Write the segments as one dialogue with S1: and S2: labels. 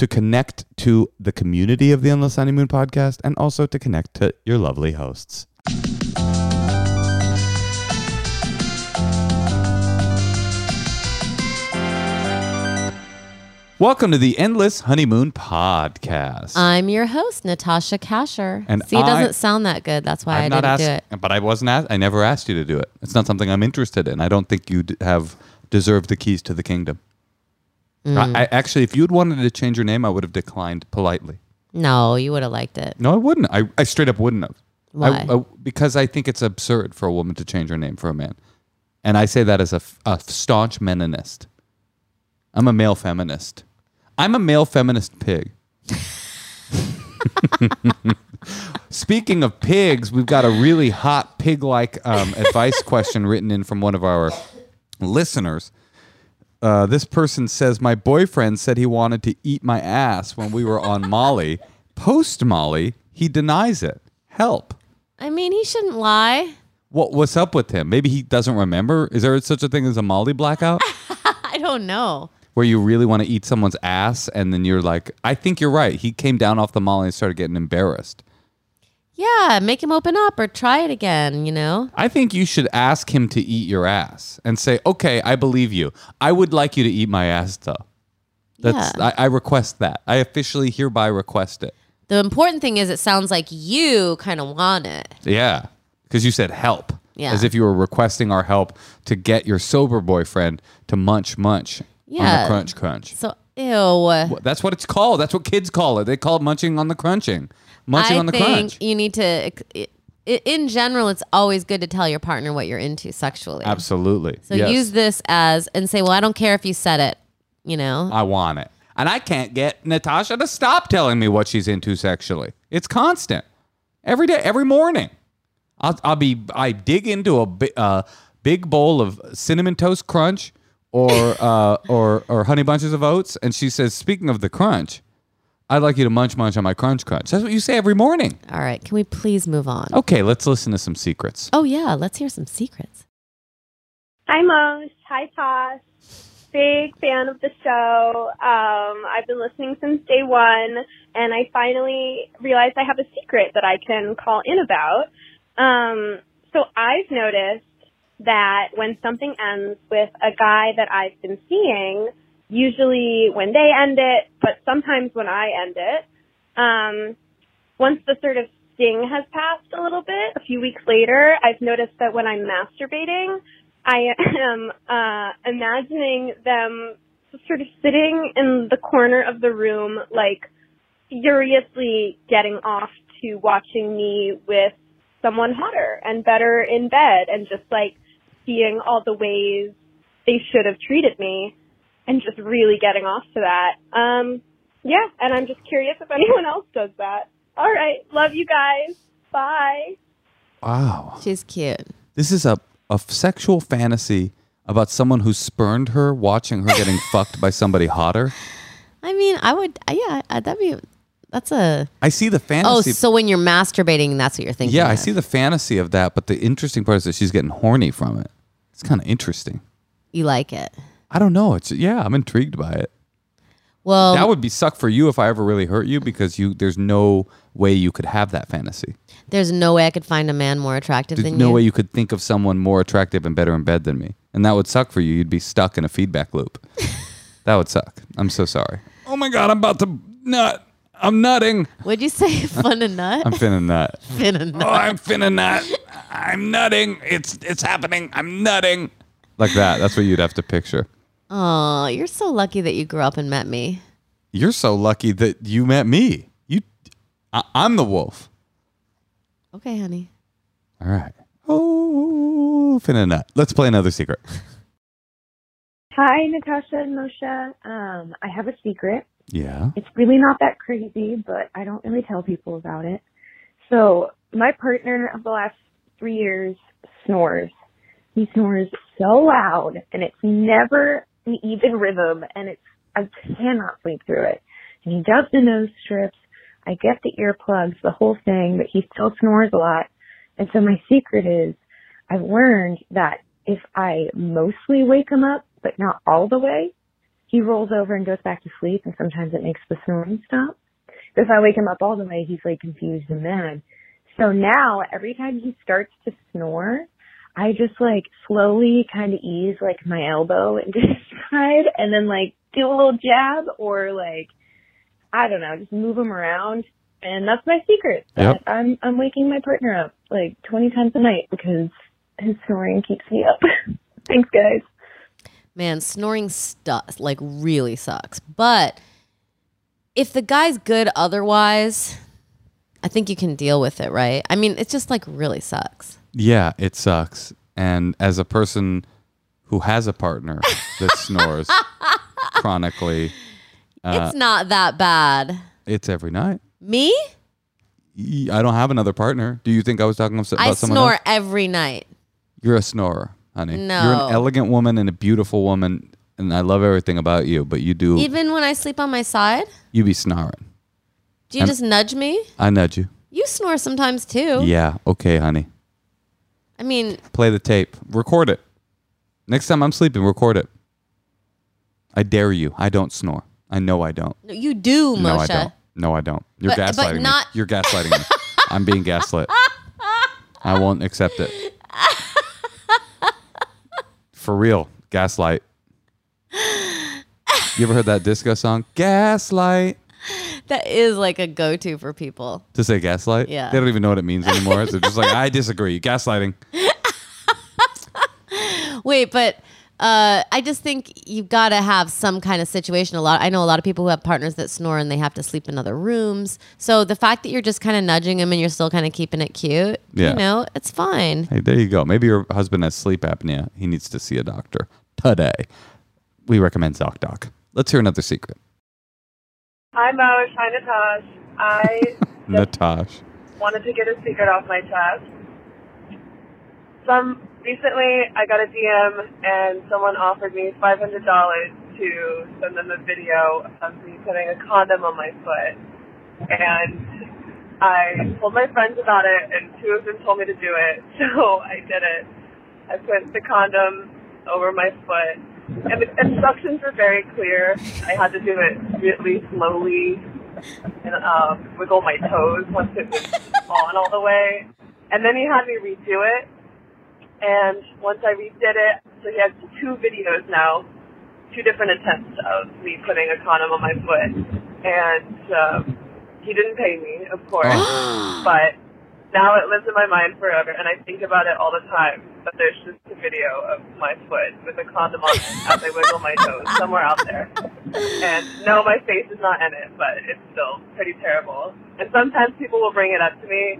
S1: To connect to the community of the Endless Honeymoon podcast and also to connect to your lovely hosts. Welcome to the Endless Honeymoon podcast.
S2: I'm your host, Natasha Kasher.
S1: And
S2: See, it
S1: I-
S2: doesn't sound that good. That's why I
S1: I'm
S2: didn't
S1: not
S2: do it.
S1: but I wasn't asked. I never asked you to do it. It's not something I'm interested in. I don't think you have deserved the keys to the kingdom.
S2: Mm.
S1: I, I actually, if you'd wanted to change your name, I would have declined politely.
S2: No, you would have liked it.
S1: No, I wouldn't. I, I straight up wouldn't have.
S2: Why?
S1: I, I- because I think it's absurd for a woman to change her name for a man, and I say that as a, a staunch meninist. I'm a male feminist. I'm a male feminist pig. Speaking of pigs, we've got a really hot pig-like um, advice question written in from one of our listeners. Uh, this person says, My boyfriend said he wanted to eat my ass when we were on Molly. Post Molly, he denies it. Help.
S2: I mean, he shouldn't lie.
S1: What, what's up with him? Maybe he doesn't remember. Is there such a thing as a Molly blackout
S2: I don't know.
S1: where you really want to eat someone's ass and then you're like, I think you're right. He came down off the Molly and started getting embarrassed.
S2: Yeah, make him open up or try it again, you know?
S1: I think you should ask him to eat your ass and say, okay, I believe you. I would like you to eat my ass though. That's
S2: Yeah.
S1: I, I request that. I officially hereby request it.
S2: The important thing is it sounds like you kind of want it.
S1: Yeah. Because you said help.
S2: Yeah.
S1: As if you were requesting our help to get your sober boyfriend to munch munch on the crunch crunch.
S2: So, ew.
S1: That's what it's called. That's what kids call it. They call it munching on the crunching. Munching
S2: I
S1: on the
S2: think
S1: crunch.
S2: you need to, in general, it's always good to tell your partner what you're into sexually.
S1: Absolutely.
S2: So
S1: Yes.
S2: use this as, and say, well, I don't care if you said it, you know?
S1: I want it. And I can't get Natasha to stop telling me what she's into sexually. It's constant. Every day, every morning. I'll, I'll be, I dig into a uh, big bowl of cinnamon toast crunch or, uh, or, or honey bunches of oats. And she says, speaking of the crunch, I'd like you to munch munch on my crunch crunch. That's what you say every morning.
S2: All right. Can we please move on?
S1: Okay, let's listen to some secrets.
S2: Oh, yeah. Let's hear some secrets.
S3: Hi, Mose. Hi, Toss. Big fan of the show. Um, I've been listening since day one, and I finally realized I have a secret that I can call in about. Um, so I've noticed that when something ends with a guy that I've been seeing, usually when they end it, but sometimes when I end it, um, once the sort of sting has passed a little bit, a few weeks later, I've noticed that when I'm masturbating, I am uh, imagining them sort of sitting in the corner of the room, like furiously getting off to watching me with someone hotter and better in bed and just like seeing all the ways they should have treated me and just really getting off to that. Um, yeah, and I'm just curious if anyone else does that. All right. Love you guys. Bye.
S1: Wow.
S2: She's cute.
S1: This is a, a sexual fantasy about someone who spurned her watching her getting fucked by somebody hotter.
S2: I mean, I would, yeah, I- that'd be, that's a,
S1: I see the
S2: oh,
S1: fantasy.
S2: oh, so when you're masturbating, that's what you're thinking.
S1: yeah, I see the fantasy of that, but the interesting part is that she's getting horny from it. It's kind of interesting.
S2: You like it.
S1: I don't know. It's yeah, I'm intrigued by it.
S2: Well,
S1: that would be suck for you if I ever really hurt you because you there's no way you could have that fantasy.
S2: there's no way I could find a man more attractive
S1: There's
S2: than
S1: no
S2: you.
S1: No way you could think of someone more attractive and better in bed than me. And that would suck for you. You'd be stuck in a feedback loop. that would suck. I'm so sorry. Oh my god, I'm about to nut. I'm nutting.
S2: Would you say fun and nut?
S1: I'm finna nut.
S2: finna nut.
S1: Oh, I'm finna nut. I'm nutting. It's it's happening. I'm nutting. Like that. That's what you'd have to picture.
S2: Oh, you're so lucky that you grew up and met me.
S1: You're so lucky that you met me. You, I, I'm the wolf.
S2: Okay, honey.
S1: All right. Oh, finna nut. Let's play another secret.
S4: Hi, Natasha and Moshe. Um, I have a secret.
S1: Yeah.
S4: It's really not that crazy, but I don't really tell people about it. So my partner of the last three years snores. He snores so loud and it's never an even rhythm and it's, I cannot sleep through it. And he does the nose strips. I get the earplugs, the whole thing, but he still snores a lot. And so my secret is I've learned that if I mostly wake him up, but not all the way, he rolls over and goes back to sleep and sometimes it makes the snoring stop. But if I wake him up all the way, he's like confused and mad. So now every time he starts to snore, I just like slowly kind of ease like my elbow into his side and then like do a little jab or like, I don't know, just move him around. And that's my secret.
S1: Yep.
S4: I'm, I'm waking my partner up like 20 times a night because his snoring keeps me up. Thanks guys.
S2: Man, snoring stuff like really sucks. But if the guy's good otherwise, I think you can deal with it, right? I mean, it just like really sucks.
S1: Yeah, it sucks. And as a person who has a partner that snores chronically, uh,
S2: it's not that bad.
S1: it's every night.
S2: Me?
S1: I don't have another partner. Do you think I was talking about
S2: I
S1: someone
S2: snore
S1: else?
S2: every night.
S1: You're a snorer, honey. You're an elegant woman and a beautiful woman, and I love everything about you. But you do
S2: Even when I sleep on my side?
S1: you be snoring.
S2: Do you
S1: I'm-
S2: just nudge me?
S1: I nudge you.
S2: You snore sometimes too.
S1: Yeah, okay, honey.
S2: I mean,
S1: Play the tape. Record it. Next time I'm sleeping, record it. I dare you. I don't snore. I know I don't.
S2: no, you do, Moshe.
S1: No, I don't. No, I don't. You're
S2: But- but not-
S1: me. You're gaslighting me. I'm being gaslit. I won't accept it. For real, gaslight. You ever heard that disco song? Gaslight.
S2: That is like a go-to for people.
S1: To say gaslight?
S2: Yeah.
S1: They don't even know what it means anymore. They're just like, I disagree. Gaslighting.
S2: Wait, but uh, I just think you've got to have some kind of situation. A lot. I know a lot of people who have partners that snore and they have to sleep in other rooms. So the fact that you're just kind of nudging them and you're still kind of keeping it cute,
S1: Yeah.
S2: you know, it's fine.
S1: Hey, there you go. Maybe your husband has sleep apnea. He needs to see a doctor today. We recommend ZocDoc. Let's hear another secret.
S5: Hi, Mo. Hi, Natash. I
S1: Natash.
S5: wanted to get a secret off my chest. Some recently, I got a DM and someone offered me five hundred dollars to send them a video of me putting a condom on my foot, and I told my friends about it, and two of them told me to do it, so I did it. I put the condom over my foot, and the instructions were very clear. I had to do it really slowly and um, wiggle my toes once it was on all the way. And then he had me redo it. And once I redid it, so he has two videos now, two different attempts of me putting a condom on my foot. And um, he didn't pay me, of course, but now it lives in my mind forever, and I think about it all the time. But there's just a video of my foot with a condom on as I wiggle my toes somewhere out there. And no, my face is not in it, but it's still pretty terrible. And sometimes people will bring it up to me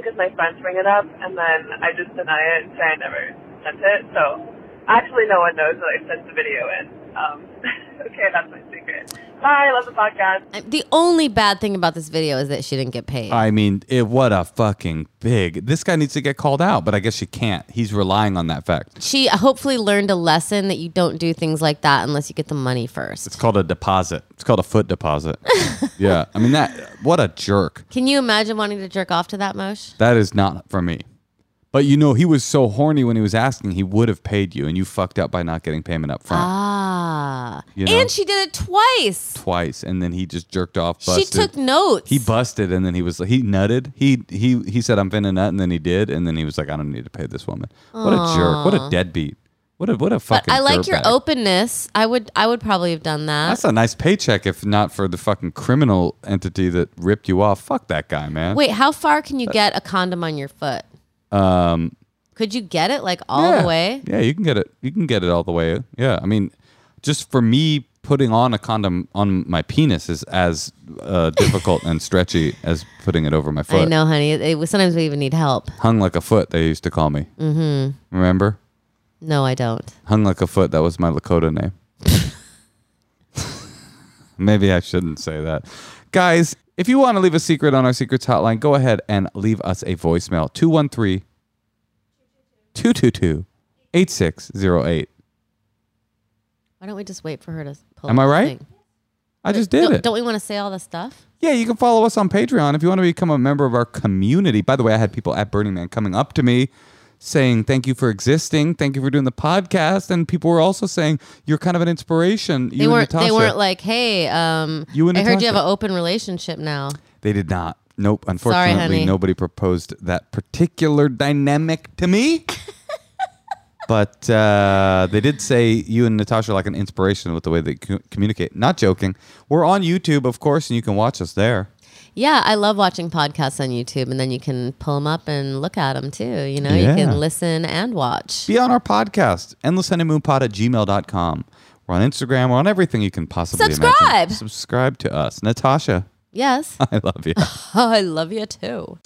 S5: because my friends bring it up, and then I just deny it and say I never sent it. So actually, no one knows that I sent the video in. Um, okay, that's my secret. Bye. Love the podcast.
S2: The only bad thing about this video is that she didn't get paid.
S1: I mean, it, what a fucking big. This guy needs to get called out, but I guess she can't. He's relying on that fact.
S2: she hopefully learned a lesson that you don't do things like that unless you get the money first.
S1: It's called a deposit. It's called a foot deposit. yeah. I mean, that, what a jerk.
S2: Can you imagine wanting to jerk off to that, Mosh?
S1: That is not for me. But you know, he was so horny when he was asking, he would have paid you, and you fucked up by not getting payment up front
S2: Ah.
S1: You know?
S2: And she did it twice.
S1: twice, and then he just jerked off.
S2: She
S1: Busted.
S2: took notes.
S1: He busted, and then he was he nutted. He he he said, "I'm finna nut," and then he did, and then he was like, "I don't need to pay this woman." What a jerk! What a deadbeat! What a what a
S2: but
S1: fucking.
S2: I like your
S1: dirtbag.
S2: openness. I would I would probably have done that.
S1: That's a nice paycheck, if not for the fucking criminal entity that ripped you off. Fuck that guy, man.
S2: Wait, how far can you get a condom on your foot?
S1: Um,
S2: Could you get it like all
S1: yeah.
S2: the way?
S1: Yeah, you can get it. You can get it all the way. Yeah, I mean, just for me, putting on a condom on my penis is as uh, difficult and stretchy as putting it over my foot.
S2: I know, honey. It, it, sometimes we even need help.
S1: Hung like a foot. They used to call me. Mm-hmm. Remember?
S2: No, I don't.
S1: Hung like a foot. That was my Lakota name. Maybe I shouldn't say that. Guys, if you want to leave a secret on our secrets hotline, go ahead and leave us a voicemail 213 222 8608.
S2: Why don't we just wait for her to pull up?
S1: Am
S2: I
S1: right?
S2: thing?
S1: I just did it.
S2: Don't we want to say all the stuff?
S1: Yeah, you can follow us on Patreon if you want to become a member of our community. By the way, I had people at Burning Man coming up to me saying, Thank you for existing. Thank you for doing the podcast. And people were also saying, You're kind of an inspiration.
S2: They weren't. They
S1: Natasha."
S2: weren't like, "Hey, um,
S1: You and
S2: I heard you have an open relationship now."
S1: They did not. Nope. Unfortunately,
S2: honey.
S1: nobody proposed that particular dynamic to me. but uh, they did say you and Natasha are like an inspiration with the way they co- communicate. Not joking. We're on YouTube, of course, and you can watch us there.
S2: Yeah, I love watching podcasts on YouTube, and then you can pull them up and look at them too. You know,
S1: Yeah.
S2: you can listen and watch.
S1: Be on our podcast, endlesshoneymoonpod at gmail.com. We're on Instagram. We're on everything you can possibly
S2: Subscribe.
S1: imagine. Subscribe to us. Natasha,
S2: Yes,
S1: I love you.
S2: I love you too.